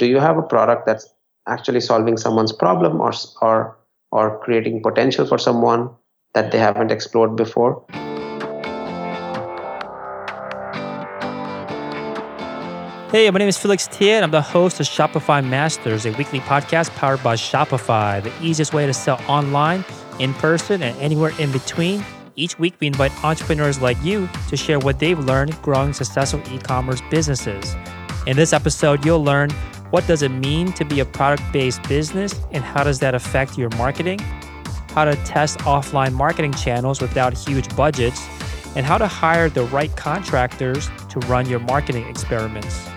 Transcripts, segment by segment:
do you have a product that's actually solving someone's problem or or or creating potential for someone that they haven't explored before Hey, my name is Felix Thea. I'm the host of Shopify Masters, a weekly podcast powered by Shopify, the easiest way to sell online, in person, and anywhere in between. Each week, we invite entrepreneurs like you to share what they've learned growing successful e-commerce businesses. In this episode, you'll learn what does it mean to be a product-based business and how does that affect your marketing, how to test offline marketing channels without huge budgets, and how to hire the right contractors to run your marketing experiments.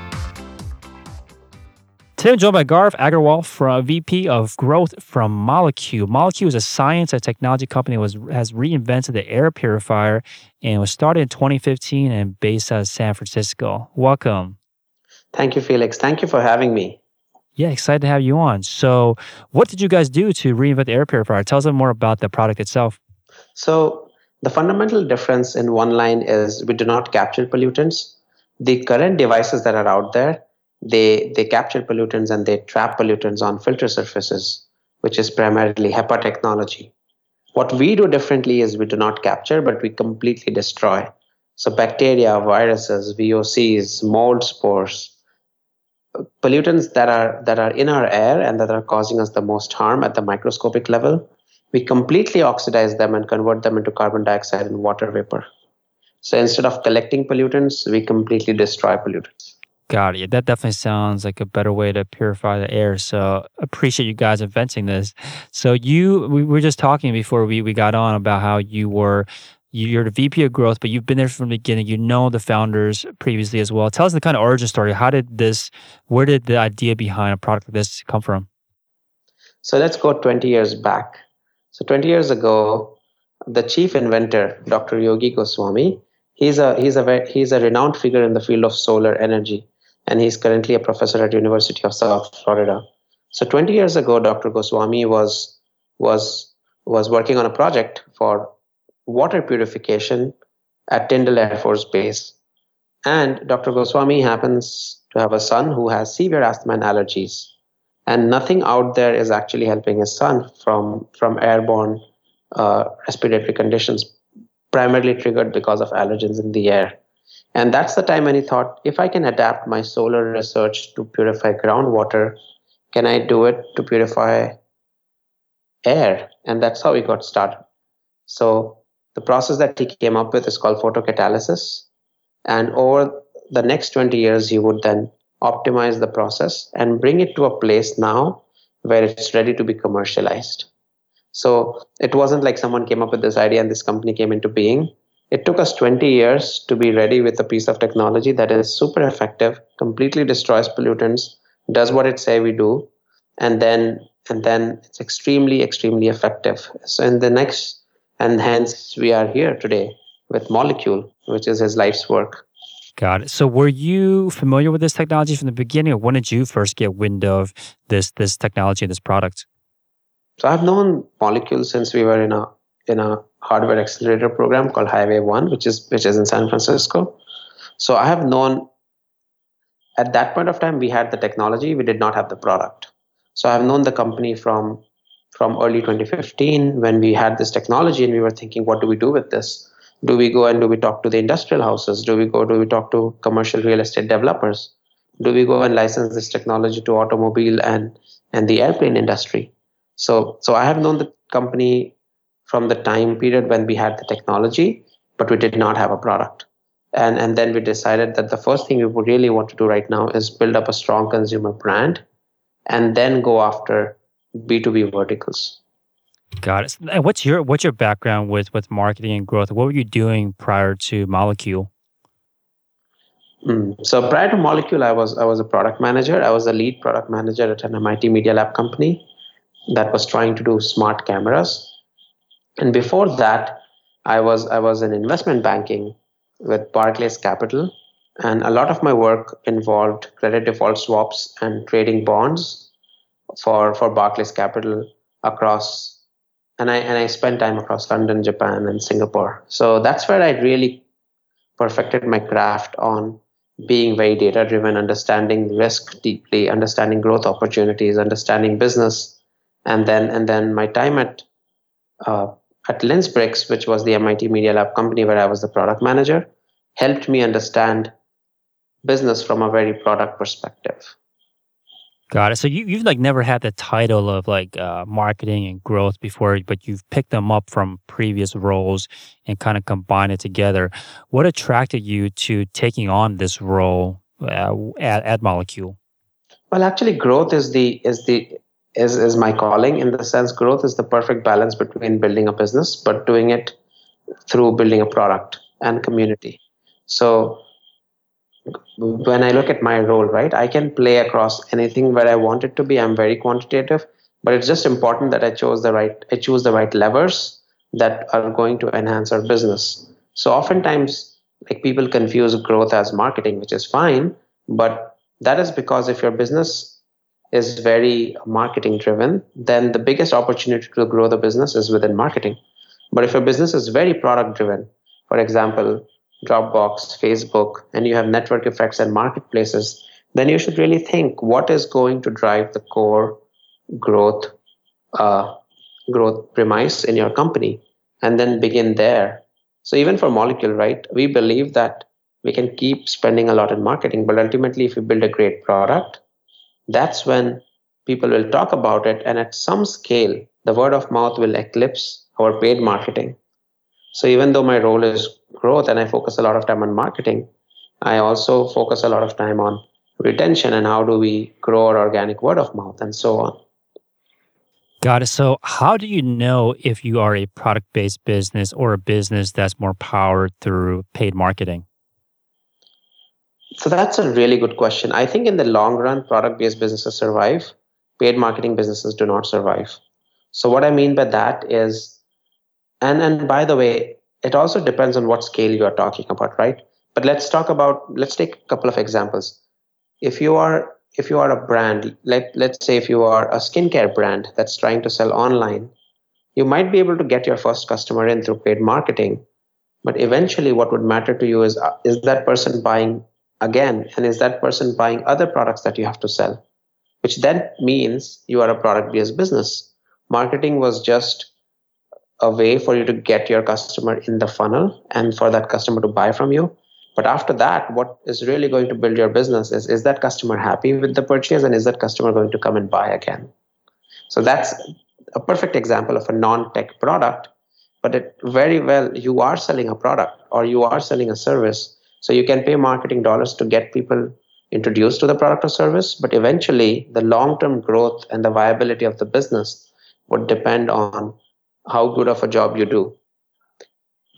Today I'm joined by Gaurav Agarwal, from VP of Growth from Molekule. Molekule is a science and technology company that has reinvented the air purifier and was started in 2015 and based out of San Francisco. Welcome. Thank you, Felix. Thank you for having me. Yeah, excited to have you on. So, what did you guys do to reinvent the air purifier? Tell us more about the product itself. So, the fundamental difference in one line is we do not capture pollutants. The current devices that are out there they they capture pollutants and they trap pollutants on filter surfaces, which is primarily HEPA technology. What we do differently is we do not capture, but we completely destroy. So bacteria, viruses, VOCs, mold spores, pollutants that are that are in our air and that are causing us the most harm at the microscopic level, we completely oxidize them and convert them into carbon dioxide and water vapor. So instead of collecting pollutants, we completely destroy pollutants. Got it. That definitely sounds like a better way to purify the air. So appreciate you guys inventing this. So you, we were just talking before we, we got on about how you were, you're the VP of growth, but you've been there from the beginning. You know the founders previously as well. Tell us the kind of origin story. How did this, where did the idea behind a product like this come from? So let's go 20 years back. So 20 years ago, the chief inventor, Dr. Yogi Goswami, he's a he's a very, he's a renowned figure in the field of solar energy and he's currently a professor at University of South Florida. So 20 years ago, Dr. Goswami was was was working on a project for water purification at Tyndall Air Force Base. And Dr. Goswami happens to have a son who has severe asthma and allergies. And nothing out there is actually helping his son from, from airborne uh, respiratory conditions, primarily triggered because of allergens in the air. And that's the time when he thought, if I can adapt my solar research to purify groundwater, can I do it to purify air? And that's how he got started. So the process that he came up with is called photocatalysis. And over the next 20 years, he would then optimize the process and bring it to a place now where it's ready to be commercialized. So it wasn't like someone came up with this idea and this company came into being. It took us 20 years to be ready with a piece of technology that is super effective, completely destroys pollutants, does what it say we do, and then and then it's extremely, extremely effective. So in the next and hence we are here today with Molekule, which is his life's work. Got it. So were you familiar with this technology from the beginning, or when did you first get wind of this this technology, and this product? So I've known Molekule since we were in a in a hardware accelerator program called Highway One, which is which is in San Francisco. So I have known at that point of time we had the technology, we did not have the product. So I've known the company from from early 2015 when we had this technology and we were thinking, what do we do with this? Do we go and do we talk to the industrial houses? Do we go, do we talk to commercial real estate developers? Do we go and license this technology to automobile and and the airplane industry? So so I have known the company from the time period when we had the technology, but we did not have a product. And, and then we decided that the first thing we would really want to do right now is build up a strong consumer brand and then go after B2B verticals. Got it. And what's your what's your background with with marketing and growth? What were you doing prior to Molekule? Mm. So prior to Molekule, I was I was a product manager. I was a lead product manager at an MIT Media Lab company that was trying to do smart cameras. And before that, I was I was in investment banking with Barclays Capital, and a lot of my work involved credit default swaps and trading bonds for for Barclays Capital across. And I and I spent time across London, Japan, and Singapore. So that's where I really perfected my craft on being very data driven, understanding risk deeply, understanding growth opportunities, understanding business, and then and then my time at uh, at Lensbricks, which was the MIT Media Lab company where I was the product manager, helped me understand business from a very product perspective. Got it. So you, you've like never had the title of like uh, marketing and growth before, but you've picked them up from previous roles and kind of combined it together. What attracted you to taking on this role uh, at, at Molekule? Well, actually, growth is the is the is is my calling in the sense growth is the perfect balance between building a business but doing it through building a product and community. So when I look at my role, right, I can play across anything where I want it to be. I'm very quantitative, but it's just important that I chose the right, I choose the right levers that are going to enhance our business. So oftentimes, like people confuse growth as marketing, which is fine, but that is because if your business is very marketing driven, then the biggest opportunity to grow the business is within marketing. But if your business is very product driven, for example, Dropbox, Facebook, and you have network effects and marketplaces, then you should really think what is going to drive the core growth uh, growth premise in your company, and then begin there. So even for Molekule, right, we believe that we can keep spending a lot in marketing, but ultimately, if we build a great product, that's when people will talk about it, and at some scale, the word of mouth will eclipse our paid marketing. So even though my role is growth and I focus a lot of time on marketing, I also focus a lot of time on retention and how do we grow our organic word of mouth and so on. Got it. So, how do you know if you are a product based business or a business that's more powered through paid marketing? So, that's a really good question. I think in the long run, product based businesses survive, paid marketing businesses do not survive. So, what I mean by that is and and by the way it also depends on what scale you are talking about right? But let's talk about let's take a couple of examples. If you are if you are a brand let, let's say if you are a skincare brand that's trying to sell online you might be able to get your first customer in through paid marketing. But eventually what would matter to you is uh, is that person buying again? And is that person buying other products that you have to sell? Which then means you are a product based business. Marketing was just a way for you to get your customer in the funnel and for that customer to buy from you. But after that, what is really going to build your business is is that customer happy with the purchase and is that customer going to come and buy again? So that's a perfect example of a non tech product, but it very well you are selling a product or you are selling a service. So you can pay marketing dollars to get people introduced to the product or service, but eventually the long term growth and the viability of the business would depend on how good of a job you do.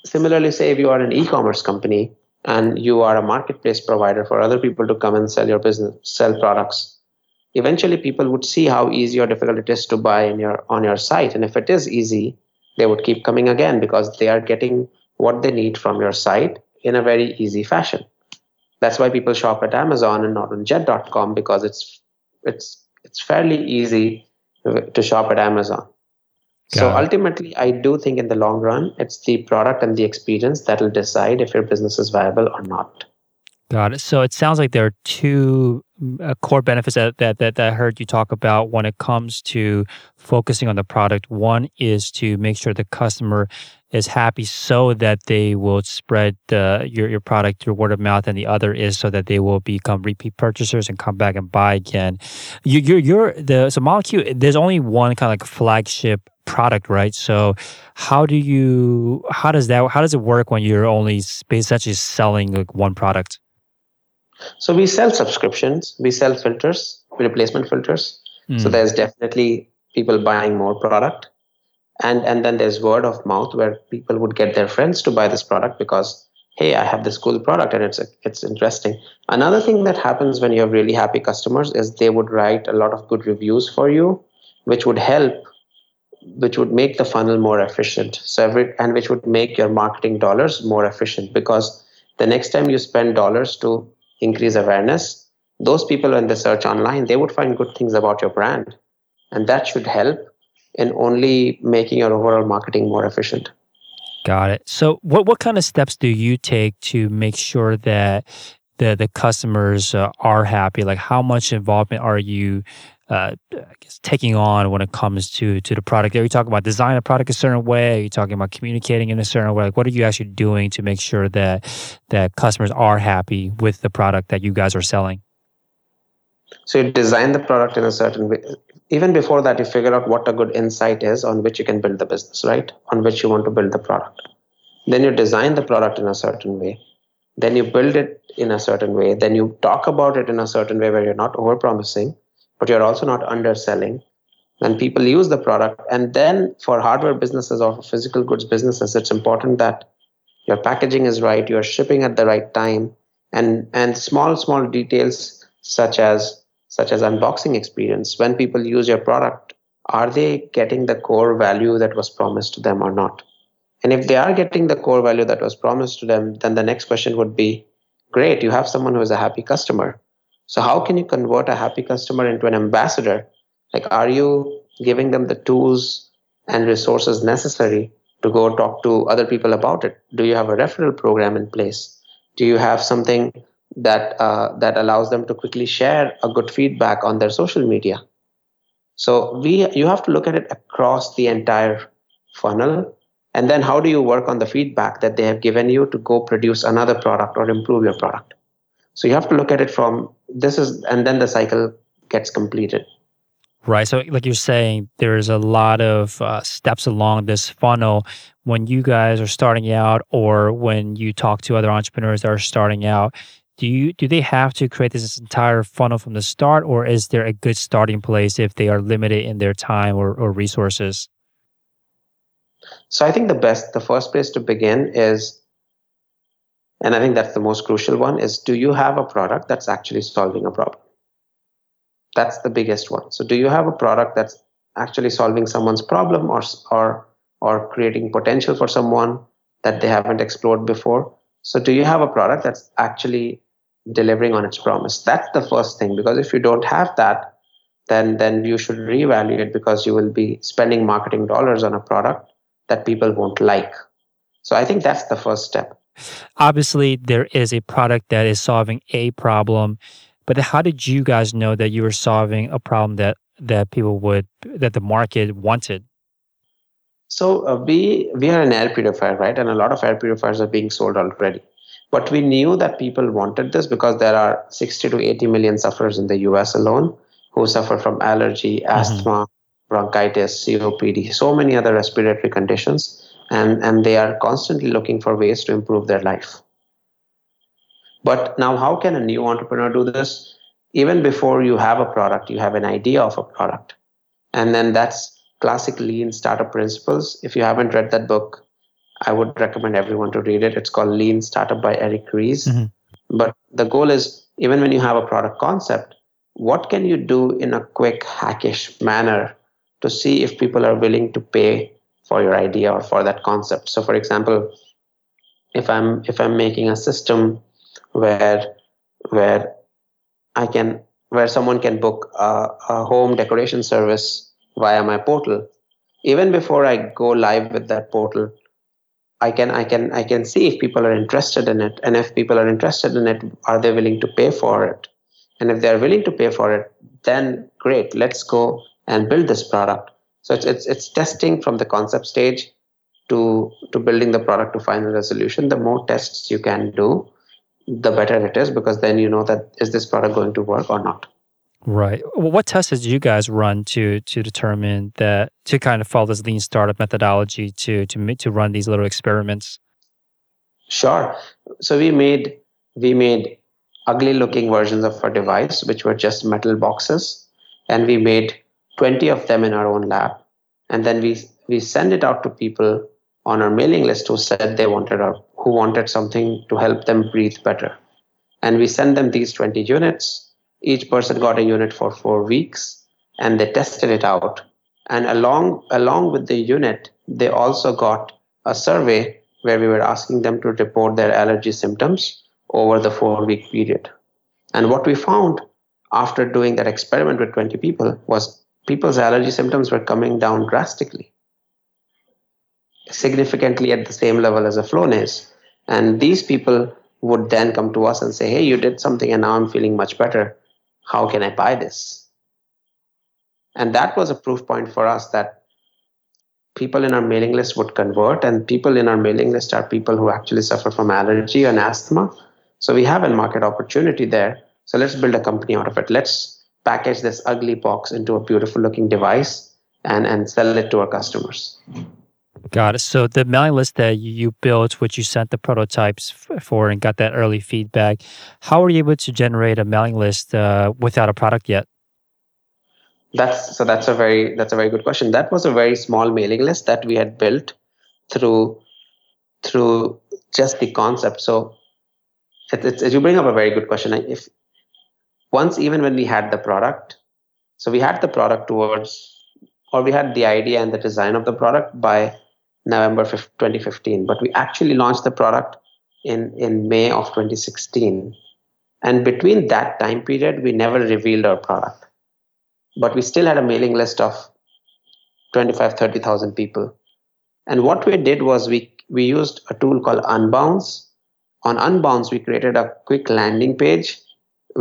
Similarly, say if you are an e-commerce company and you are a marketplace provider for other people to come and sell your business, sell products, eventually people would see how easy or difficult it is to buy in your on your site. And if it is easy, they would keep coming again because they are getting what they need from your site in a very easy fashion. That's why people shop at Amazon and not on jet.com because it's it's it's fairly easy to shop at Amazon. Got so it. ultimately, I do think in the long run, it's the product and the experience that will decide if your business is viable or not. Got it. So it sounds like there are two uh, core benefits that, that, that that I heard you talk about when it comes to focusing on the product. One is to make sure the customer is happy so that they will spread the, your, your product through word of mouth. And the other is so that they will become repeat purchasers and come back and buy again. You, you're, you're the, so Molekule, there's only one kind of like flagship product, right? So how do you, how does that, how does it work when you're only essentially selling like one product? So we sell subscriptions, we sell filters, replacement filters. Mm. So hmm. there's definitely people buying more product and and then there's word of mouth where people would get their friends to buy this product because hey i have this cool product and it's it's interesting another thing that happens when you have really happy customers is they would write a lot of good reviews for you which would help which would make the funnel more efficient so every and which would make your marketing dollars more efficient because the next time you spend dollars to increase awareness those people when they search online they would find good things about your brand and that should help in only making your overall marketing more efficient. Got it. So, what what kind of steps do you take to make sure that the the customers uh, are happy? Like, how much involvement are you? Uh, I guess taking on when it comes to to the product. Are you talking about design a product a certain way? Are you talking about communicating in a certain way? Like, what are you actually doing to make sure that that customers are happy with the product that you guys are selling? So you design the product in a certain way. Even before that, you figure out what a good insight is on which you can build the business, right? On which you want to build the product. Then you design the product in a certain way. Then you build it in a certain way. Then you talk about it in a certain way where you're not over promising but you're also not underselling. Then people use the product. And then for hardware businesses or physical goods businesses, it's important that your packaging is right, you're shipping at the right time, and and small, small details such as such as unboxing experience. When people use your product, are they getting the core value that was promised to them or not? And if they are getting the core value that was promised to them, then the next question would be great, you have someone who is a happy customer. So, how can you convert a happy customer into an ambassador? Like, are you giving them the tools and resources necessary to go talk to other people about it? Do you have a referral program in place? Do you have something that uh, that allows them to quickly share a good feedback on their social media? So we you have to look at it across the entire funnel, and then how do you work on the feedback that they have given you to go produce another product or improve your product? So you have to look at it from this is, and then the cycle gets completed. Right. So, like you're saying, there's a lot of uh, steps along this funnel when you guys are starting out, or when you talk to other entrepreneurs that are starting out. Do you do they have to create this entire funnel from the start, or is there a good starting place if they are limited in their time or, or resources? So, I think the best, the first place to begin is and i think that's the most crucial one is do you have a product that's actually solving a problem? That's the biggest one. So do you have a product that's actually solving someone's problem or or or creating potential for someone that they haven't explored before? So do you have a product that's actually delivering on its promise? That's the first thing because if you don't have that then then you should reevaluate because you will be spending marketing dollars on a product that people won't like. So i think that's the first step Obviously, there is a product that is solving a problem, but how did you guys know that you were solving a problem that that people would that the market wanted? So uh, we we are an air purifier, right? And a lot of air purifiers are being sold already. But we knew that people wanted this because there are 60 to 80 million sufferers in the US alone who suffer from allergy, mm-hmm. asthma, bronchitis, COPD, so many other respiratory conditions and, and they are constantly looking for ways to improve their life. But now, how can a new entrepreneur do this? Even before you have a product, you have an idea of a product. And then that's classic lean startup principles. If you haven't read that book, I would recommend everyone to read it. It's called Lean Startup by Eric Ries. Mm-hmm. But the goal is even when you have a product concept, what can you do in a quick, hackish manner to see if people are willing to pay for your idea or for that concept. So for example if i'm if i'm making a system where where i can where someone can book a, a home decoration service via my portal even before i go live with that portal i can i can i can see if people are interested in it. And if people are interested in it are they willing to pay for it? And if they're willing to pay for it then great let's go and build this product so it's, it's, it's testing from the concept stage to, to building the product to final resolution. The more tests you can do, the better it is because then you know that is this product going to work or not. Right. Well, what tests did you guys run to to determine that to kind of follow this lean startup methodology to to to run these little experiments? Sure. So we made we made ugly looking versions of our device, which were just metal boxes, and we made 20 of them in our own lab. And then we we send it out to people on our mailing list who said they wanted or who wanted something to help them breathe better. And we send them these 20 units. Each person got a unit for 4 weeks and they tested it out. And along along with the unit they also got a survey where we were asking them to report their allergy symptoms over the 4 week period. And what we found after doing that experiment with 20 people was people's allergy symptoms were coming down drastically, significantly at the same level as a Flonase. And these people would then come to us and say, Hey, you did something and now I'm feeling much better. How can I buy this? And that was a proof point for us that people in our mailing list would convert, and people in our mailing list are people who actually suffer from allergy and asthma. So we have a market opportunity there. So let's build a company out of it. Let's package this ugly box into a beautiful looking device and, and sell it to our customers. Got it. So the mailing list that you built, which you sent the prototypes for and got that early feedback, how were you able to generate a mailing list uh, without a product yet? That's so. That's a very that's a very good question. That was a very small mailing list that we had built through through just the concept. So it, it's, you bring up a very good question. If once even when we had the product, so we had the product towards or we had the idea and the design of the product by November 2015, but we actually launched the product in in May of 2016. And between that time period, we never revealed our product. But we still had a mailing list of 25 30000 people. And what we did was we we used a tool called unbounce. On unbounce we created a quick landing page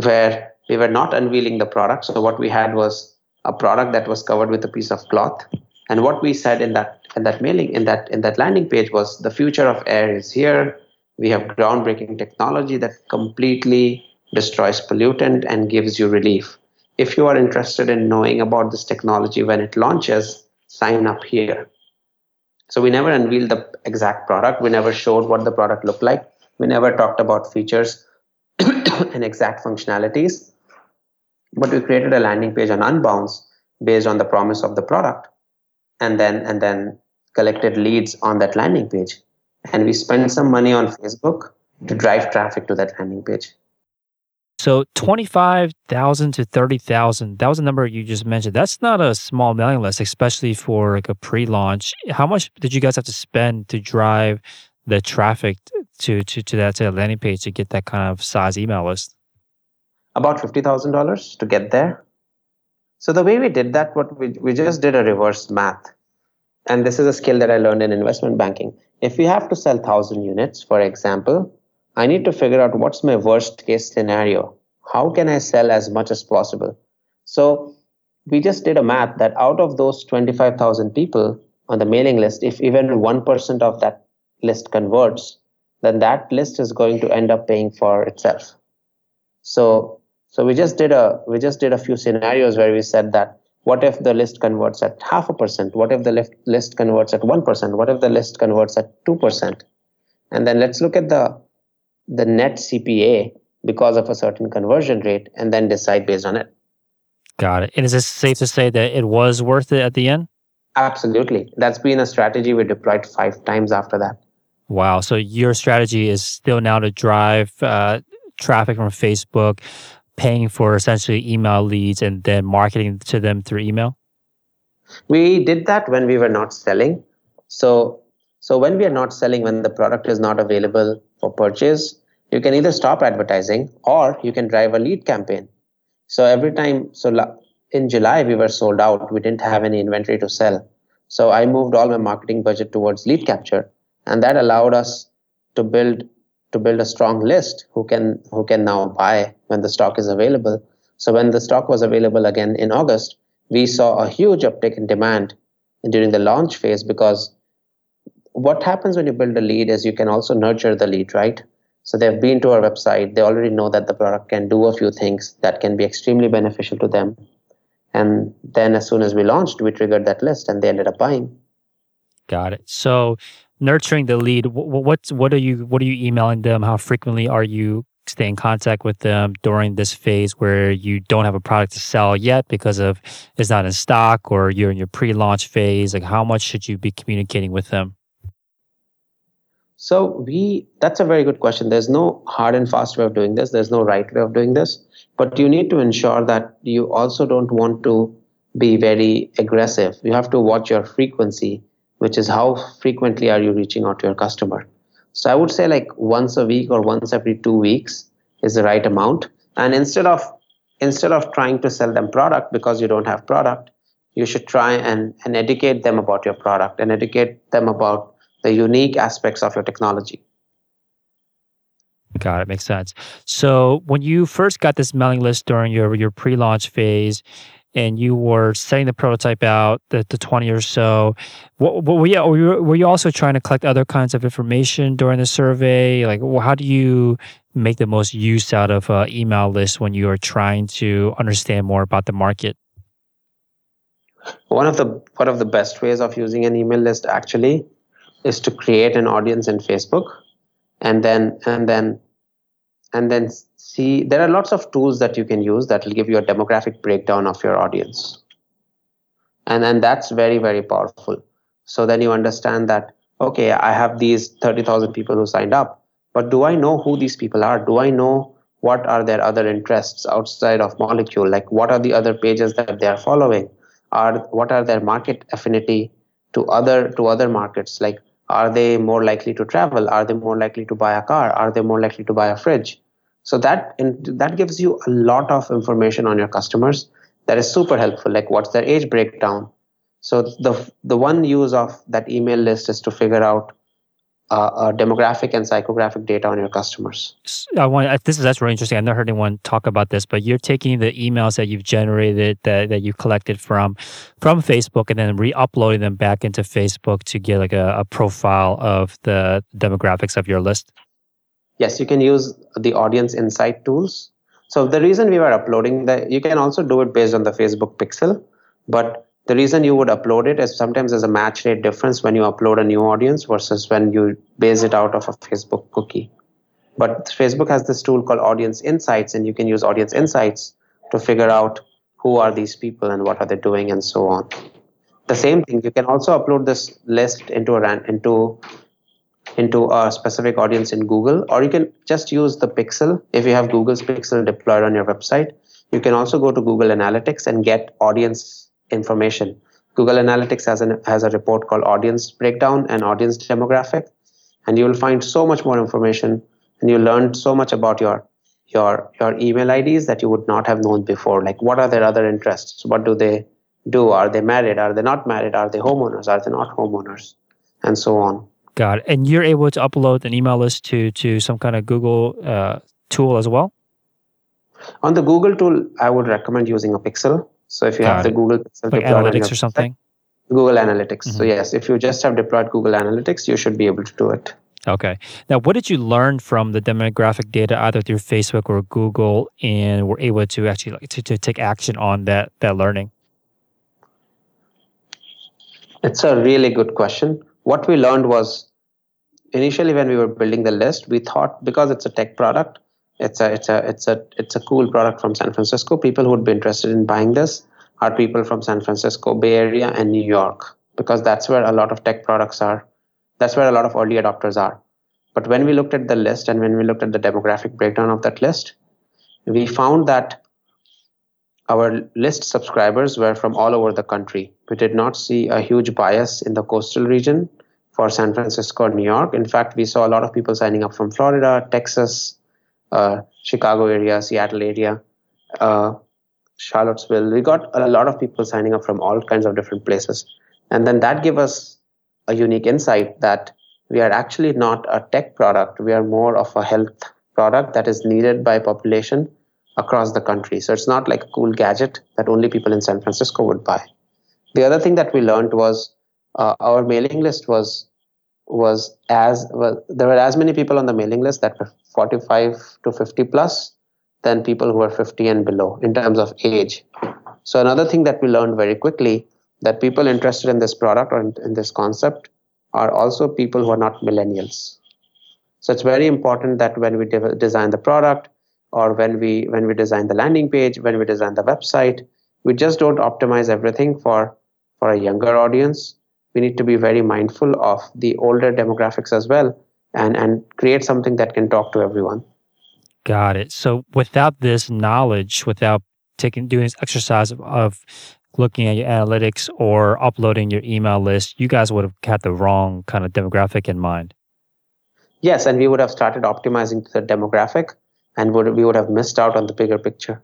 where we were not unveiling the product so what we had was a product that was covered with a piece of cloth and what we said in that in that mailing in that in that landing page was the future of air is here we have groundbreaking technology that completely destroys pollutant and gives you relief if you are interested in knowing about this technology when it launches, sign up here. So we never unveiled the exact product. We never showed what the product looked like. We never talked about features and exact functionalities. But we created a landing page on Unbounce based on the promise of the product, and then and then collected leads on that landing page. And we spent some money on Facebook to drive traffic to that landing page. So 25,000 to 30,000, that was the number you just mentioned. That's not a small mailing list, especially for like a pre-launch. How much did you guys have to spend to drive the traffic to, to, to that, to landing page to get that kind of size email list? About $50,000 to get there. So the way we did that, what we, we just did a reverse math. And this is a skill that I learned in investment banking. If we have to sell 1,000 units, for example, I need to figure out what's my worst case scenario. How can I sell as much as possible? So we just did a math that out of those 25,000 people on the mailing list, if even 1% of that list converts, then that list is going to end up paying for itself. So so we just did a we just did a few scenarios where we said that what if the list converts at half a percent? What if the list, list converts at 1%? What if the list converts at 2%? And then let's look at the the net CPA because of a certain conversion rate and then decide based on it. Got it. And is it safe to say that it was worth it at the end? Absolutely. That's been a strategy we deployed five times after that. Wow. So your strategy is still now to drive uh, traffic from Facebook, paying for essentially email leads and then marketing to them through email? We did that when we were not selling. So so when we are not selling, when the product is not available for purchase, you can either stop advertising or you can drive a lead campaign. So every time, so in July we were sold out. We didn't have any inventory to sell. So I moved all my marketing budget towards lead capture, and that allowed us to build to build a strong list who can who can now buy when the stock is available. So when the stock was available again in August, we saw a huge uptick in demand during the launch phase because what happens when you build a lead is you can also nurture the lead, right? So they've been to our website, they already know that the product can do a few things that can be extremely beneficial to them. And then as soon as we launched, we triggered that list and they ended up buying. Got it. So nurturing the lead, what what are you what are you emailing them? How frequently are you stay in contact with them during this phase where you don't have a product to sell yet because of it's not in stock or you're in your pre-launch phase like how much should you be communicating with them so we that's a very good question. There's no hard and fast way of doing this. There's no right way of doing this. But you need to ensure that you also don't want to be very aggressive. You have to watch your frequency, which is how frequently are you reaching out to your customer. So I would say like once a week or once every two weeks is the right amount. And instead of instead of trying to sell them product because you don't have product, you should try and, and educate them about your product and educate them about the unique aspects of your technology. Got it. Makes sense. So when you first got this mailing list during your your pre-launch phase, and you were setting the prototype out, the, the 20 or so, what, what, were, you, were, you, also trying to collect other kinds of information during the survey? Like, how do you make the most use out of uh, email lists when you are trying to understand more about the market? One of the one of the best ways of using an email list actually is to create an audience in Facebook, and then and then and then see there are lots of tools that you can use that will give you a demographic breakdown of your audience, and then that's very very powerful. So then you understand that okay, I have these thirty thousand people who signed up, but do I know who these people are? Do I know what are their other interests outside of Molekule? Like what are the other pages that they are following? are what are their market affinity to other to other markets like are they more likely to travel are they more likely to buy a car are they more likely to buy a fridge so that and that gives you a lot of information on your customers that is super helpful like what's their age breakdown so the the one use of that email list is to figure out uh, uh, demographic and psychographic data on your customers. I want this is that's really interesting. I've never heard anyone talk about this, but you're taking the emails that you've generated that, that you collected from from Facebook and then re-uploading them back into Facebook to get like a, a profile of the demographics of your list. Yes, you can use the audience insight tools. So the reason we were uploading that you can also do it based on the Facebook pixel, but the reason you would upload it is sometimes there's a match rate difference when you upload a new audience versus when you base it out of a Facebook cookie. But Facebook has this tool called Audience Insights, and you can use Audience Insights to figure out who are these people and what are they doing and so on. The same thing, you can also upload this list into a ran into into a specific audience in Google, or you can just use the pixel. If you have Google's pixel deployed on your website, you can also go to Google Analytics and get audience information. Google Analytics has, an, has a report called Audience Breakdown and Audience Demographic, and you will find so much more information, and you learn so much about your your your email IDs that you would not have known before. Like, what are their other interests? What do they do? Are they married? Are they not married? Are they homeowners? Are they not homeowners? And so on. Got it. And you're able to upload an email list to to some kind of Google uh, tool as well. On the Google tool, I would recommend using a Pixel so if you Got have it. the Google Pixel like Analytics or something. Google Analytics. Mm-hmm. So yes, if you just have deployed Google Analytics, you should be able to do it. Okay. Now, what did you learn from the demographic data, either through Facebook or Google, and were able to actually like, to, to take action on that that learning? It's a really good question. What we learned was initially when we were building the list, we thought because it's a tech product, it's a it's a it's a it's a cool product from San Francisco. People who would be interested in buying this are people from San Francisco, Bay Area, and New York because that's where a lot of tech products are. That's where a lot of early adopters are. But when we looked at the list and when we looked at the demographic breakdown of that list, we found that our list subscribers were from all over the country. We did not see a huge bias in the coastal region for San Francisco or New York. In fact, we saw a lot of people signing up from Florida, Texas, uh, Chicago area, Seattle area, uh, Charlottesville. We got a lot of people signing up from all kinds of different places. And then that gave us a unique insight that we are actually not a tech product. We are more of a health product that is needed by population across the country. So it's not like a cool gadget that only people in San Francisco would buy. The other thing that we learned was uh, our mailing list was was as well, there were as many people on the mailing list that were 45 to 50 plus than people who are 50 and below in terms of age. So another thing that we learned very quickly that people interested in this product or in, in this concept are also people who are not millennials. So it's very important that when we de- design the product or when we when we design the landing page, when we design the website, we just don't optimize everything for for a younger audience we need to be very mindful of the older demographics as well and, and create something that can talk to everyone. Got it. So without this knowledge, without taking doing this exercise of, of looking at your analytics or uploading your email list, you guys would have had the wrong kind of demographic in mind. Yes, and we would have started optimizing the demographic and would we would have missed out on the bigger picture.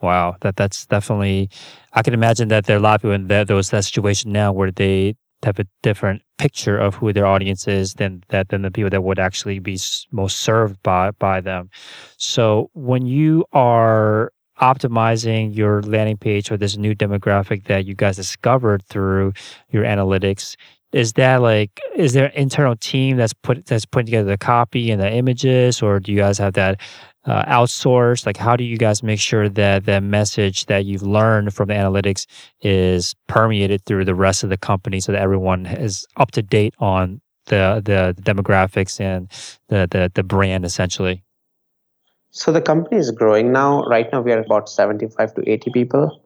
Wow, that that's definitely. I can imagine that there are a lot of people in that those that situation now where they have a different picture of who their audience is than that than the people that would actually be most served by by them. So when you are optimizing your landing page for this new demographic that you guys discovered through your analytics, is that like is there an internal team that's put that's putting together the copy and the images, or do you guys have that uh? Like, how do you guys make sure that the message that you've learned from the analytics is permeated through the rest of the company so that everyone is up to date on the the, the demographics and the, the the brand essentially? So the company is growing now. Right now, we are about 75 to 80 people.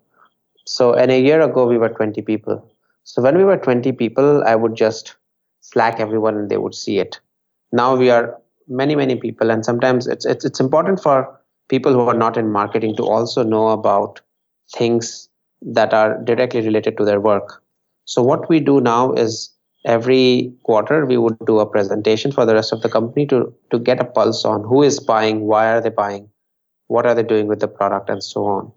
So, and a year ago, we were 20 people. So, when we were 20 people, I would just Slack everyone and they would see it. Now we are many, many people, and sometimes it's, it's, it's important for people who are not in marketing to also know about things that are directly related to their work. So, what we do now is every quarter we would do a presentation for the rest of the company to to get a pulse on who is buying why are they buying what are they doing with the product and so on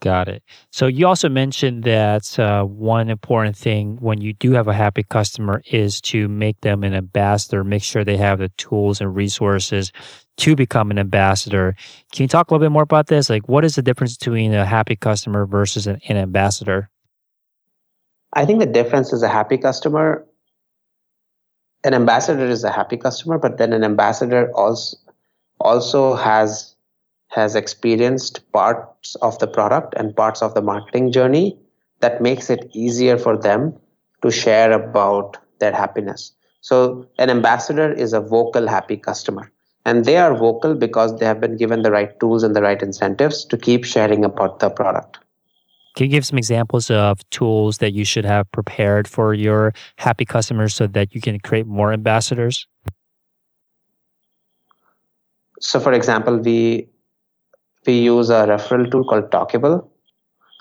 got it. So you also mentioned that uh, one important thing when you do have a happy customer is to make them an ambassador make sure they have the tools and resources to become an ambassador. Can you talk a little bit more about this? Like what is the difference between a happy customer versus an, an ambassador? I think the difference is a happy customer. An ambassador is a happy customer, but then an ambassador also also has has experienced parts of the product and parts of the marketing journey that makes it easier for them to share about their happiness. So an ambassador is a vocal happy customer. And they are vocal because they have been given the right tools and the right incentives to keep sharing about the product. Can you give some examples of tools that you should have prepared for your happy customers so that you can create more ambassadors? So, for example, we we use a referral tool called Talkable.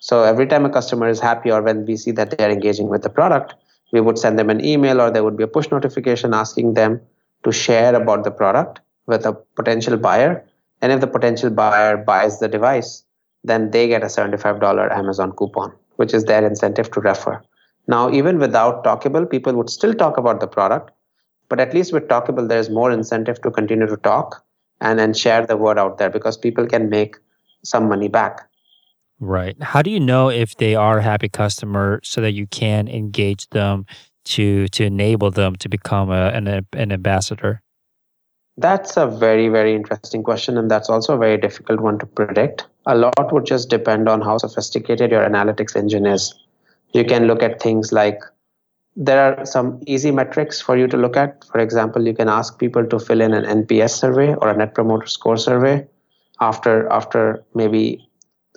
So every time a customer is happy or when we see that they are engaging with the product, we would send them an email or there would be a push notification asking them to share about the product with a potential buyer. And if the potential buyer buys the device, then they get a $75 Amazon coupon, which is their incentive to refer. Now, even without Talkable, people would still talk about the product, but at least with Talkable, there's more incentive to continue to talk and then share the word out there because people can make some money back. Right. How do you know if they are a happy customer so that you can engage them to to enable them to become a, an, an ambassador? That's a very, very interesting question. And that's also a very difficult one to predict. A lot would just depend on how sophisticated your analytics engine is. You can look at things like there are some easy metrics for you to look at. For example, you can ask people to fill in an NPS survey or a Net Promoter Score survey after after maybe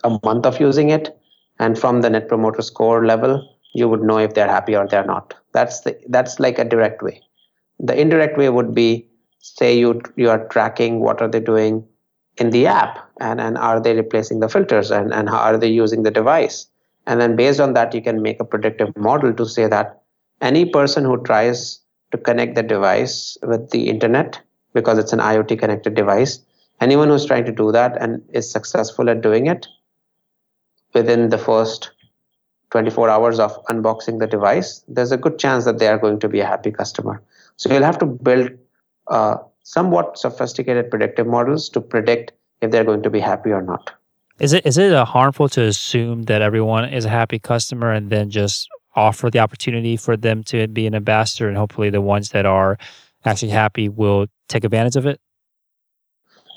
a month of using it, and from the Net Promoter Score level, you would know if they're happy or they're not. That's the that's like a direct way. The indirect way would be say you you are tracking what are they doing in the app and, and are they replacing the filters and, and how are they using the device and then based on that you can make a predictive model to say that any person who tries to connect the device with the internet because it's an iot connected device anyone who's trying to do that and is successful at doing it within the first 24 hours of unboxing the device there's a good chance that they are going to be a happy customer so you'll have to build uh, somewhat sophisticated predictive models to predict if they're going to be happy or not. Is it is it uh, harmful to assume that everyone is a happy customer and then just offer the opportunity for them to be an ambassador and hopefully the ones that are actually happy will take advantage of it?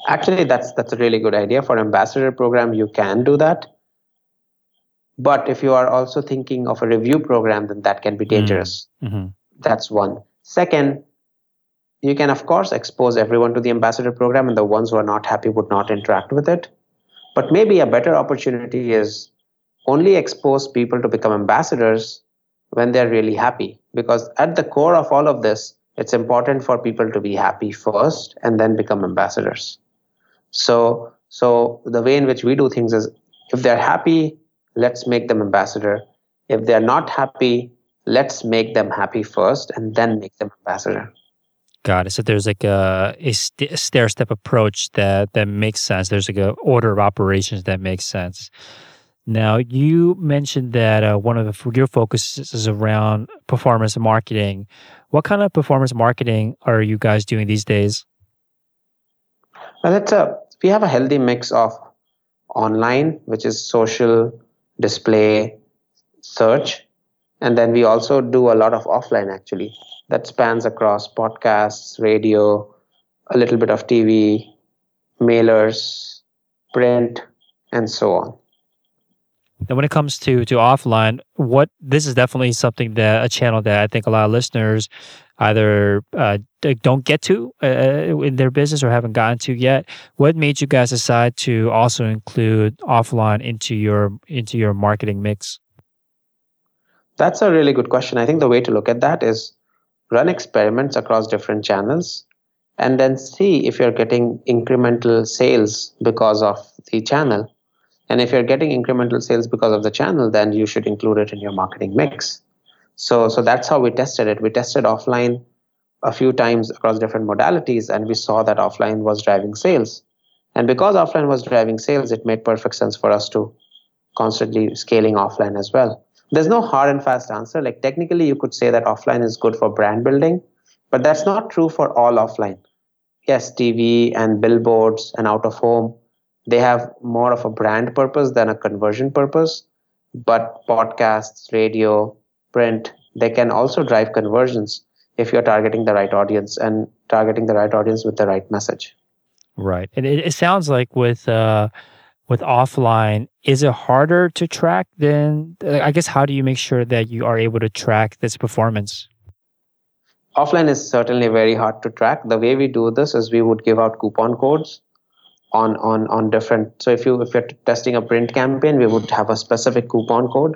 Actually, that's that's a really good idea for ambassador program. You can do that, but if you are also thinking of a review program, then that can be dangerous. Mm-hmm. That's one. Second, you can of course expose everyone to the ambassador program and the ones who are not happy would not interact with it but maybe a better opportunity is only expose people to become ambassadors when they're really happy because at the core of all of this it's important for people to be happy first and then become ambassadors so so the way in which we do things is if they're happy let's make them ambassador if they're not happy let's make them happy first and then make them ambassador Got it. So there's like a, a, st- a stair step approach that that makes sense. There's like a order of operations that makes sense. Now, you mentioned that uh, one of the, your focuses is around performance marketing. What kind of performance marketing are you guys doing these days? Well, it's a, we have a healthy mix of online, which is social, display, search. And then we also do a lot of offline actually that spans across podcasts, radio, a little bit of TV, mailers, print, and so on. And when it comes to to offline, what this is definitely something that a channel that I think a lot of listeners either uh, don't get to uh, uh, in their business or haven't gotten to yet. What made you guys decide to also include offline into your into your marketing mix? That's a really good question. I think the way to look at that is run experiments across different channels and then see if you're getting incremental sales because of the channel. And if you're getting incremental sales because of the channel, then you should include it in your marketing mix. So, so that's how we tested it. We tested offline a few times across different modalities, and we saw that offline was driving sales. And because offline was driving sales, it made perfect sense for us to constantly scaling offline as well. There's no hard and fast answer. Like technically, you could say that offline is good for brand building, but that's not true for all offline. Yes, TV and billboards and out of home, they have more of a brand purpose than a conversion purpose. But podcasts, radio, print, they can also drive conversions if you're targeting the right audience and targeting the right audience with the right message. Right. And it, it sounds like with uh, with offline, is it harder to track than I guess how do you make sure that you are able to track this performance? offline is certainly very hard to track the way we do this is we would give out coupon codes on on on different. So if you if you're testing a print campaign we would have a specific coupon code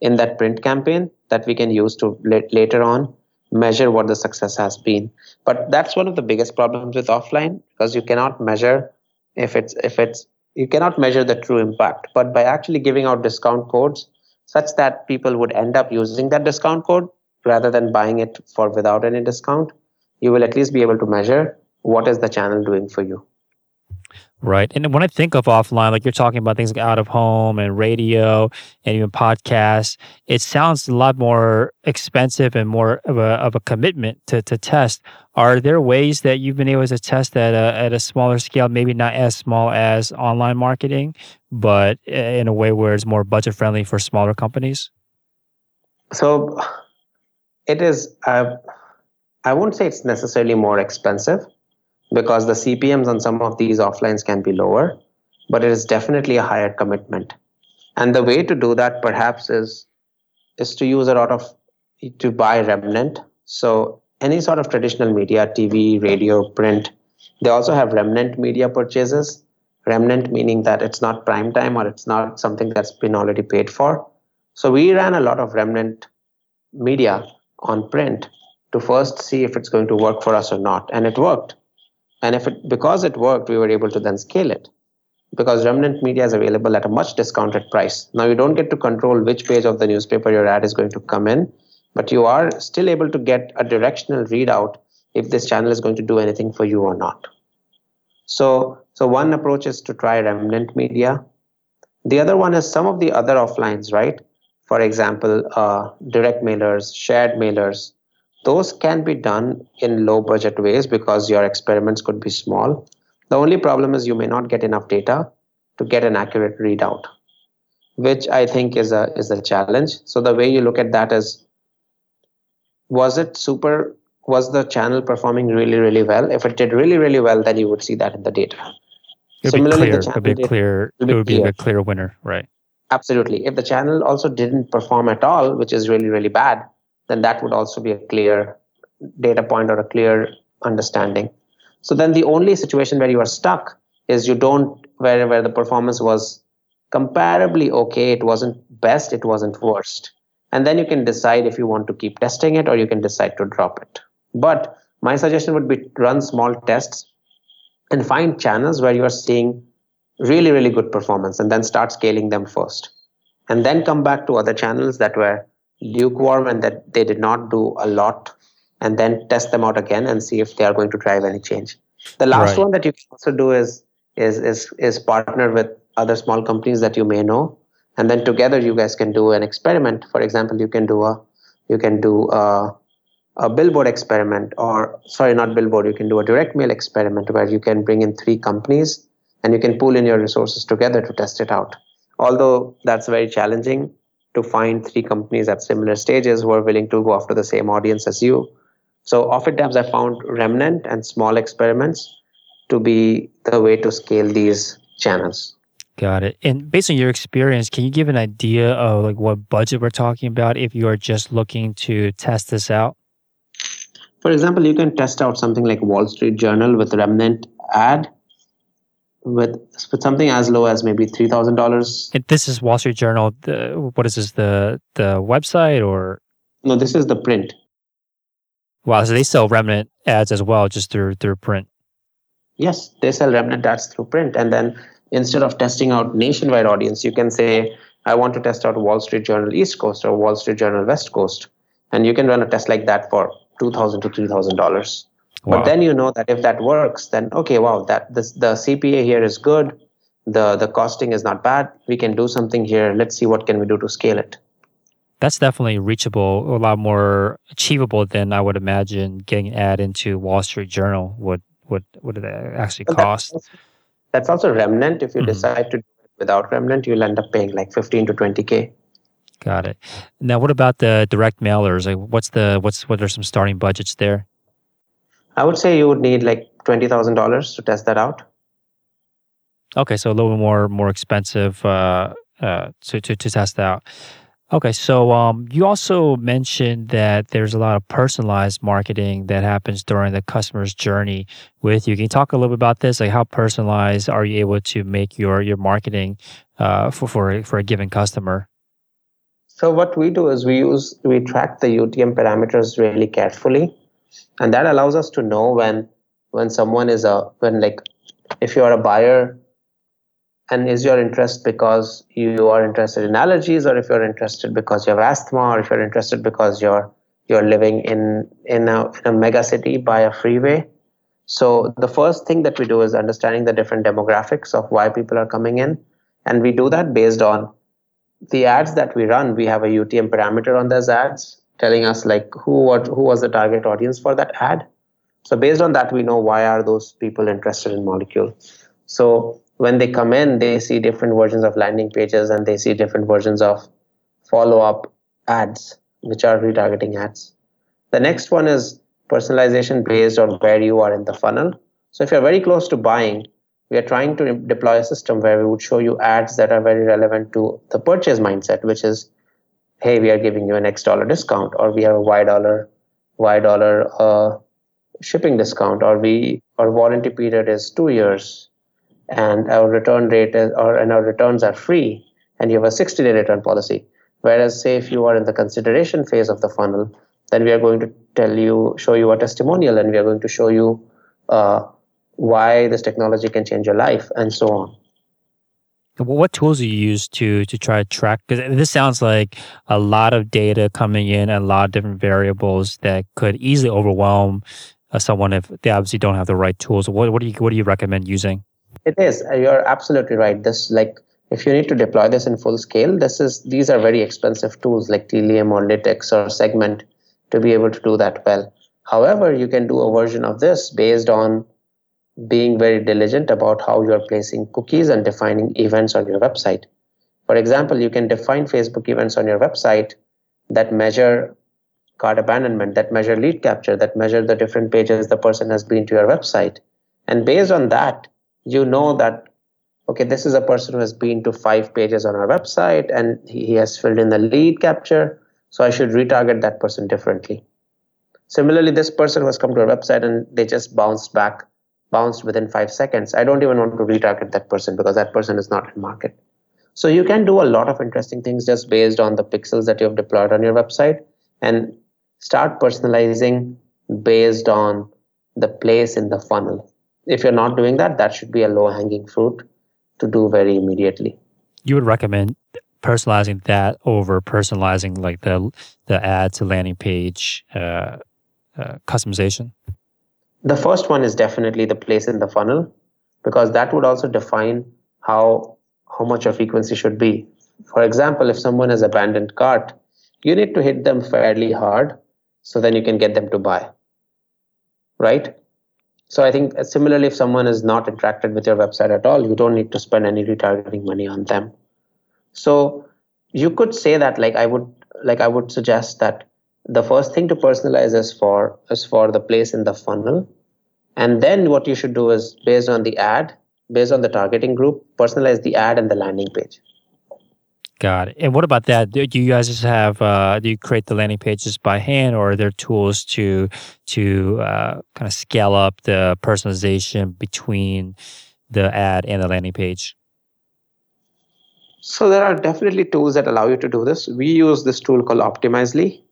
in that print campaign that we can use to later on measure what the success has been. But that's one of the biggest problems with offline because you cannot measure if it's if it's you cannot measure the true impact. But by actually giving out discount codes such that people would end up using that discount code rather than buying it for without any discount you will at least be able to measure what is the channel doing for you Right. And when I think of offline, like you're talking about things like out of home and radio and even podcasts, it sounds a lot more expensive and more of a, of a commitment to, to test. Are there ways that you've been able to test at a, at a smaller scale, maybe not as small as online marketing, but in a way where it's more budget friendly for smaller companies? So it is uh, i won't say it's necessarily more expensive because the cpms on some of these offlines can be lower but it is definitely a higher commitment. And the way to do that perhaps is is to use a lot of to buy remnant. So any sort of traditional media tv radio print they also have remnant media purchases. Remnant meaning that it's not prime time or it's not something that's been already paid for. So we ran a lot of remnant media on print to first see if it's going to work for us or not. And it worked and if it because it worked we were able to then scale it. Because remnant media is available at a much discounted price. Now you don't get to control which page of the newspaper your ad is going to come in but you are still able to get a directional readout if this channel is going to do anything for you or not. So so one approach is to try remnant media. The other one is some of the other offlines right? For example, uh, direct mailers, shared mailers, those can be done in low budget ways because your experiments could be small. The only problem is you may not get enough data to get an accurate readout, which I think is a is a challenge. So the way you look at that is was it super was the channel performing really, really well? If it did really, really well, then you would see that in the data. It would be clear. It would be clear. It would be a clear winner, right? Absolutely. If the channel also didn't perform at all, which is really, really bad, then that would also be a clear data point or a clear understanding. So then the only situation where you are stuck is you don't, where, where the performance was comparably okay, it wasn't best, it wasn't worst. And then you can decide if you want to keep testing it or you can decide to drop it. But my suggestion would be run small tests and find channels where you are seeing really, really good performance and then start scaling them first. And then come back to other channels that were lukewarm and that they did not do a lot and then test them out again and see if they are going to drive any change. The last right. one that you can also do is is is is partner with other small companies that you may know and then together you guys can do an experiment for example you can do a you can do a, a billboard experiment or sorry not billboard you can do a direct mail experiment where you can bring in three companies and you can pool in your resources together to test it out although that's very challenging to find three companies at similar stages who are willing to go after the same audience as you so oftentimes i found remnant and small experiments to be the way to scale these channels Got it. And based on your experience, can you give an idea of like what budget we're talking about if you are just looking to test this out? For example, you can test out something like Wall Street Journal with remnant ad with, with something as low as maybe three thousand dollars. This is Wall Street Journal. The, what is this? The the website or? No, this is the print. Wow, so they sell remnant ads as well, just through through print. Yes, they sell remnant ads through print, and then instead of testing out nationwide audience you can say i want to test out wall street journal east coast or wall street journal west coast and you can run a test like that for 2000 to 3000 dollars wow. but then you know that if that works then okay wow that this, the cpa here is good the the costing is not bad we can do something here let's see what can we do to scale it that's definitely reachable a lot more achievable than i would imagine getting an ad into wall street journal would would would it actually cost that's also remnant. If you mm-hmm. decide to do it without remnant, you'll end up paying like 15 to 20k. Got it. Now, what about the direct mailers? Like, what's the what's what are some starting budgets there? I would say you would need like twenty thousand dollars to test that out. Okay, so a little more more expensive uh, uh, to, to to test that out. Okay, so um, you also mentioned that there's a lot of personalized marketing that happens during the customer's journey with you. Can you talk a little bit about this? Like, how personalized are you able to make your your marketing uh, for for for a given customer? So what we do is we use we track the UTM parameters really carefully, and that allows us to know when when someone is a when like if you're a buyer and is your interest because you are interested in allergies or if you're interested because you have asthma or if you're interested because you're you're living in in a, in a mega city by a freeway. So the first thing that we do is understanding the different demographics of why people are coming in. And we do that based on the ads that we run. We have a utm parameter on those ads telling us like who what who was the target audience for that ad so based on that we know why are those people interested in Molekule so when they come in, they see different versions of landing pages and they see different versions of follow up ads, which are retargeting ads. The next one is personalization based on where you are in the funnel. So if you're very close to buying, we are trying to deploy a system where we would show you ads that are very relevant to the purchase mindset, which is, hey, we are giving you an X dollar discount, or we have a Y dollar, Y dollar uh, shipping discount, or we our warranty period is two years, and our return rate is, or and our returns are free and you have a 60 day return policy. Whereas say if you are in the consideration phase of the funnel then we are going to tell you show you a testimonial and we are going to show you uh, why this technology can change your life and so on what tools do you use to to try to track because this sounds like a lot of data coming in and a lot of different variables that could easily overwhelm uh, someone if they obviously don't have the right tools what, what do you what do you recommend using it is. Uh, you're absolutely right. This like if you need to deploy this in full scale, this is these are very expensive tools like Tealium or Lytics or Segment to be able to do that well. However, you can do a version of this based on being very diligent about how you're placing cookies and defining events on your website. For example, you can define Facebook events on your website that measure cart abandonment, that measure lead capture, that measure the different pages the person has been to your website. And based on that, you know that okay this is a person who has been to five pages on our website and he has filled in the lead capture so i should retarget that person differently similarly this person who has come to our website and they just bounced back bounced within five seconds i don't even want to retarget that person because that person is not in market so you can do a lot of interesting things just based on the pixels that you have deployed on your website and start personalizing based on the place in the funnel if you're not doing that, that should be a low hanging fruit to do very immediately. You would recommend personalizing that over personalizing like the the ad to landing page uh, uh, customization. The first one is definitely the place in the funnel because that would also define how how much your frequency should be. For example, if someone has abandoned cart, you need to hit them fairly hard so then you can get them to buy. Right? So I think similarly, if someone is not interacted with your website at all, you don't need to spend any retargeting money on them. So you could say that like I would like I would suggest that the first thing to personalize is for is for the place in the funnel. And then what you should do is based on the ad, based on the targeting group, personalize the ad and the landing page. Got it. And what about that? Do you guys just have? Uh, do you create the landing pages by hand, or are there tools to to uh, kind of scale up the personalization between the ad and the landing page? So there are definitely tools that allow you to do this. We use this tool called Optimizely,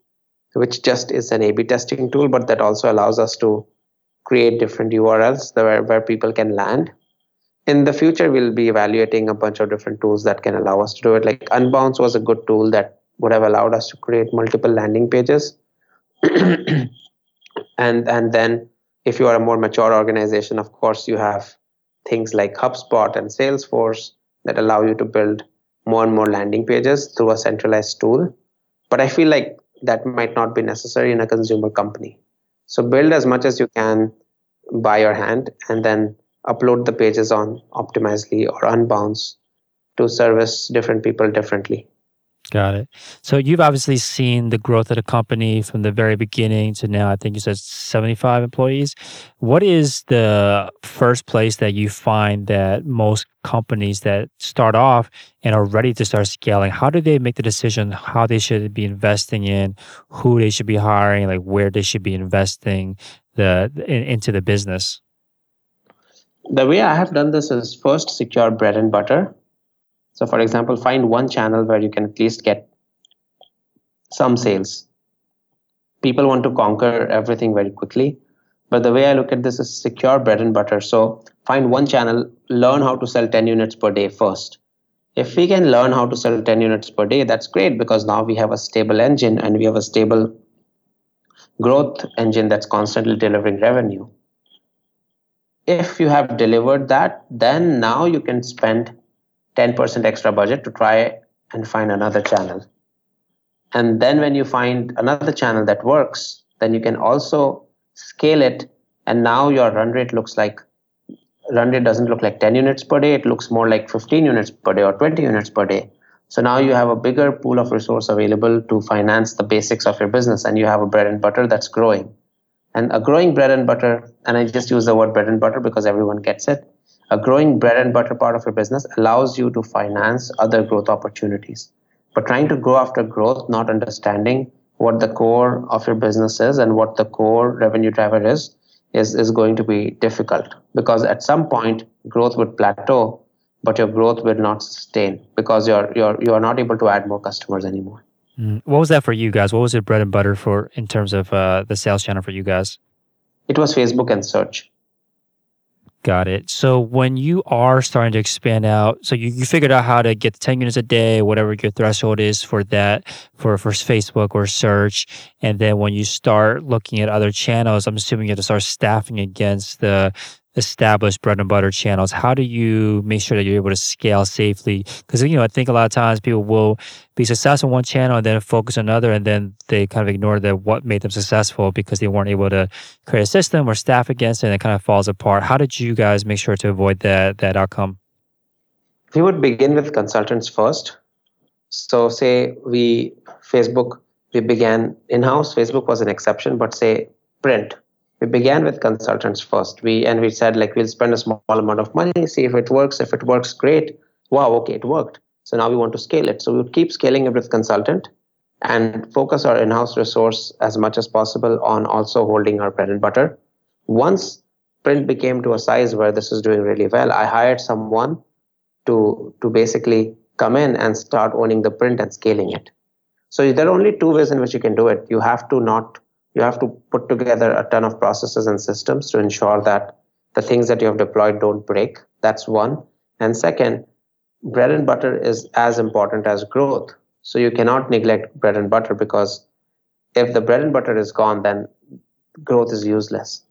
which just is an A/B testing tool, but that also allows us to create different URLs where, where people can land. In the future we'll be evaluating a bunch of different tools that can allow us to do it. Like unbounce was a good tool that would have allowed us to create multiple landing pages. And and then if you are a more mature organization of course you have things like hubspot and salesforce that allow you to build more and more landing pages through a centralized tool. But i feel like that might not be necessary in a consumer company so build as much as you can by your hand and then upload the pages on Optimizely or Unbounce to service different people differently. Got it. So you've obviously seen the growth of the company from the very beginning to now. I think you said 75 employees. What is the first place that you find that most companies that start off and are ready to start scaling, how do they make the decision how they should be investing in, who they should be hiring, like where they should be investing the in, into the business? the way I have done this is first secure bread and butter. So, for example, find one channel where you can at least get some sales. People want to conquer everything very quickly. But the way I look at this is secure bread and butter. So, find one channel, learn how to sell 10 units per day first. If we can learn how to sell 10 units per day, that's great because now we have a stable engine and we have a stable growth engine that's constantly delivering revenue if you have delivered that, then now you can spend 10% extra budget to try and find another channel. And then when you find another channel that works, then you can also scale it. And now your run rate looks like run rate doesn't look like 10 units per day. It looks more like 15 units per day or 20 units per day. So now you have a bigger pool of resource available to finance the basics of your business and you have a bread and butter that's growing. And a growing bread and butter, and I just use the word bread and butter because everyone gets it. A growing bread and butter part of your business allows you to finance other growth opportunities. But trying to grow after growth, not understanding what the core of your business is and what the core revenue driver is, is, is going to be difficult because at some point growth would plateau, but your growth will not sustain because you're you're you are not able to add more customers anymore. Mm. What was that for you guys? What was it bread and butter for in terms of uh, the sales channel for you guys? It was Facebook and search. Got it. So when you are starting to expand out, so you, you figured out how to get 10 units a day, whatever your threshold is for that, for, for Facebook or search. And then when you start looking at other channels, I'm assuming you have to start staffing against the established bread and butter channels? How do you make sure that you're able to scale safely? Because you know i think a lot of times people will be successful in one channel and then focus on another and then they kind of ignore the what made them successful because they weren't able to create a system or staff against it and it kind of falls apart. How did you guys make sure to avoid that that outcome? We would begin with consultants first. So say we facebook we began in-house. Facebook was an exception but say print we began with consultants first. We and we said like we'll spend a small amount of money see if it works. If it works great. Wow okay it worked. So now we want to scale it. So we would keep scaling it with consultant and focus our in-house resource as much as possible on also holding our bread and butter. Once print became to a size where this is doing really well i hired someone to to basically come in and start owning the print and scaling it. So there are only two ways in which you can do it. You have to not you have to put together a ton of processes and systems to ensure that the things that you have deployed don't break. That's one. And second, bread and butter is as important as growth. So you cannot neglect bread and butter because if the bread and butter is gone, then growth is useless.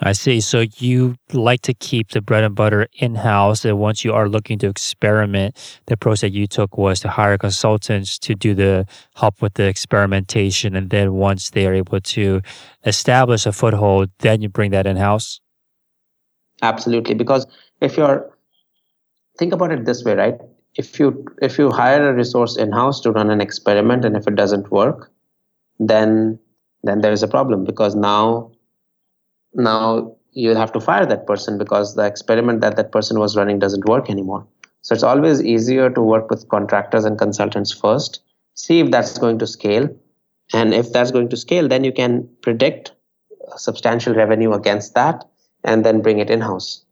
I see. So you like to keep the bread and butter in house. And once you are looking to experiment, the approach that you took was to hire consultants to do the help with the experimentation. And then once they are able to establish a foothold, then you bring that in house? Absolutely. Because if you're, think about it this way, right? If you if you hire a resource in house to run an experiment and if it doesn't work, then then there is a problem because now now you'll have to fire that person because the experiment that that person was running doesn't work anymore. So it's always easier to work with contractors and consultants first, see if that's going to scale. And if that's going to scale, then you can predict substantial revenue against that and then bring it in house.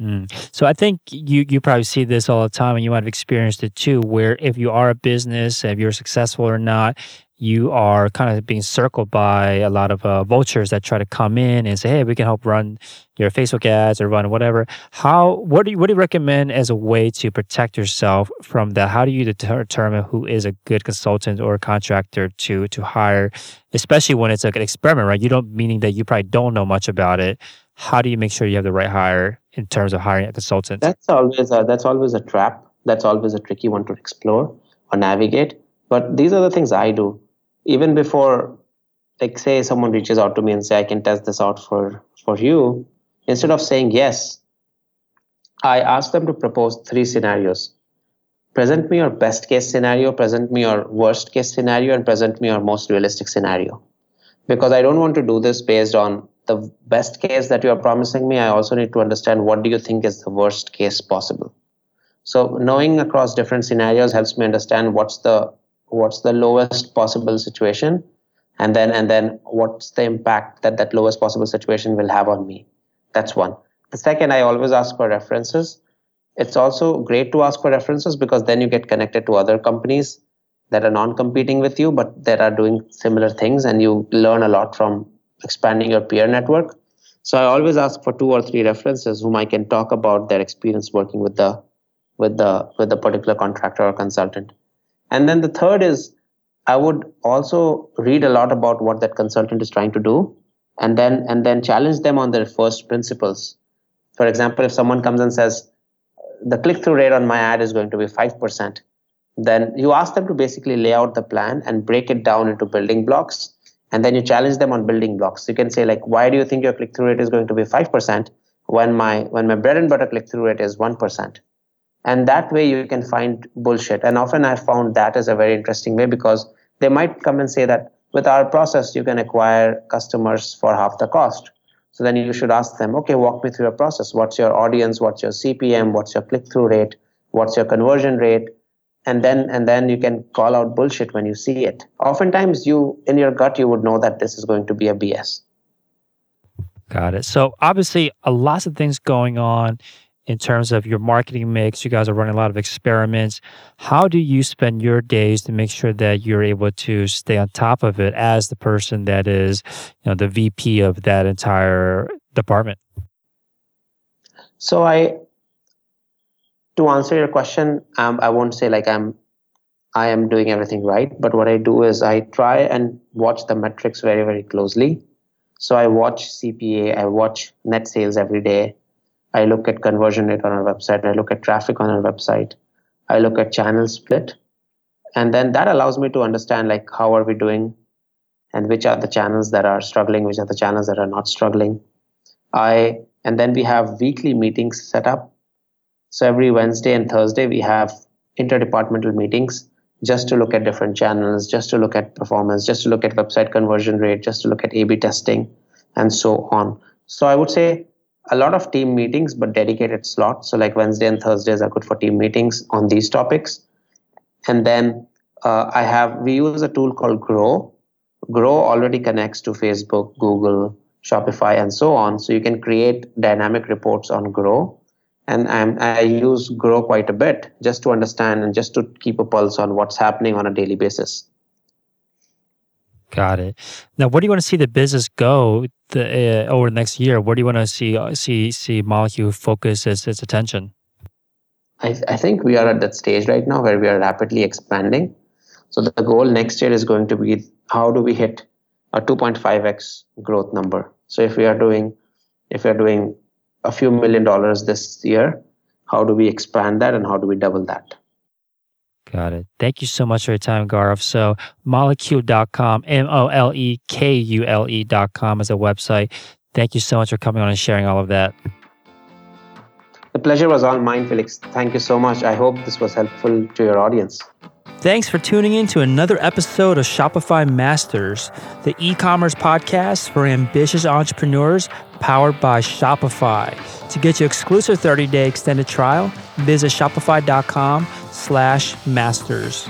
Mm. So I think you you probably see this all the time, and you might have experienced it too. Where if you are a business, if you're successful or not, you are kind of being circled by a lot of uh, vultures that try to come in and say, "Hey, we can help run your Facebook ads or run whatever." How what do you what do you recommend as a way to protect yourself from that? How do you determine who is a good consultant or contractor to to hire, especially when it's like an experiment, right? You don't meaning that you probably don't know much about it. How do you make sure you have the right hire in terms of hiring a consultant? That's always a, that's always a trap. That's always a tricky one to explore or navigate. But these are the things I do even before like say someone reaches out to me and say i can test this out for for you instead of saying yes i ask them to propose three scenarios. Present me your best case scenario present me your worst case scenario and present me your most realistic scenario. Because i don't want to do this based on the best case that you are promising me. I also need to understand what do you think is the worst case possible. So knowing across different scenarios helps me understand what's the what's the lowest possible situation and then and then what's the impact that that lowest possible situation will have on me? That's one. The second i always ask for references. It's also great to ask for references because then you get connected to other companies that are non-competing with you but that are doing similar things and you learn a lot from expanding your peer network. So i always ask for two or three references whom i can talk about their experience working with the with the with the particular contractor or consultant and then the third is I would also read a lot about what that consultant is trying to do and then and then challenge them on their first principles. For example, if someone comes and says the click-through rate on my ad is going to be 5%, then you ask them to basically lay out the plan and break it down into building blocks and then you challenge them on building blocks. You can say like why do you think your click-through rate is going to be 5% when my when my bread and butter click-through rate is 1%? And that way you can find bullshit. And often i found that is a very interesting way because they might come and say that with our process you can acquire customers for half the cost. So then you should ask them okay walk me through your process. What's your audience? What's your cpm what's your click through rate? What's your conversion rate? And then and then you can call out bullshit when you see it. Oftentimes you in your gut you would know that this is going to be a bs got it. So obviously a lots of things going on in terms of your marketing mix. You guys are running a lot of experiments. How do you spend your days to make sure that you're able to stay on top of it as the person that is, you know, the VP of that entire department? So I, to answer your question, um, I won't say like I'm, I am doing everything right. But what I do is I try and watch the metrics very very closely. So I watch CPA, I watch net sales every day. I look at conversion rate on our website. I look at traffic on our website. I look at channel split. And then that allows me to understand like how are we doing and which are the channels that are struggling, which are the channels that are not struggling. I and then we have weekly meetings set up. So every Wednesday and Thursday we have interdepartmental meetings just to look at different channels, just to look at performance, just to look at website conversion rate, just to look at A/B testing, and so on. So I would say a lot of team meetings, but dedicated slots. So like Wednesday and Thursdays are good for team meetings on these topics. And then uh, I have we use a tool called Grow. Grow already connects to Facebook, Google, Shopify, and so on. So you can create dynamic reports on Grow. And I'm, I use Grow quite a bit just to understand and just to keep a pulse on what's happening on a daily basis. Got it. Now, where do you want to see the business go the, uh, over the next year? Where do you want to see uh, see see Molekule focus its, its attention? I, I think we are at that stage right now where we are rapidly expanding. So the goal next year is going to be how do we hit a 2.5x growth number? So if we are doing if we're doing a few million dollars this year, how do we expand that and how do we double that? Got it. Thank you so much for your time, Gaurav. So, molekule.com, M O L E K U L E.com is a website. Thank you so much for coming on and sharing all of that. The pleasure was all mine, Felix. Thank you so much. I hope this was helpful to your audience. Thanks for tuning in to another episode of Shopify Masters, the e commerce podcast for ambitious entrepreneurs powered by Shopify. To get your exclusive 30 day extended trial, visit shopify.com slash masters.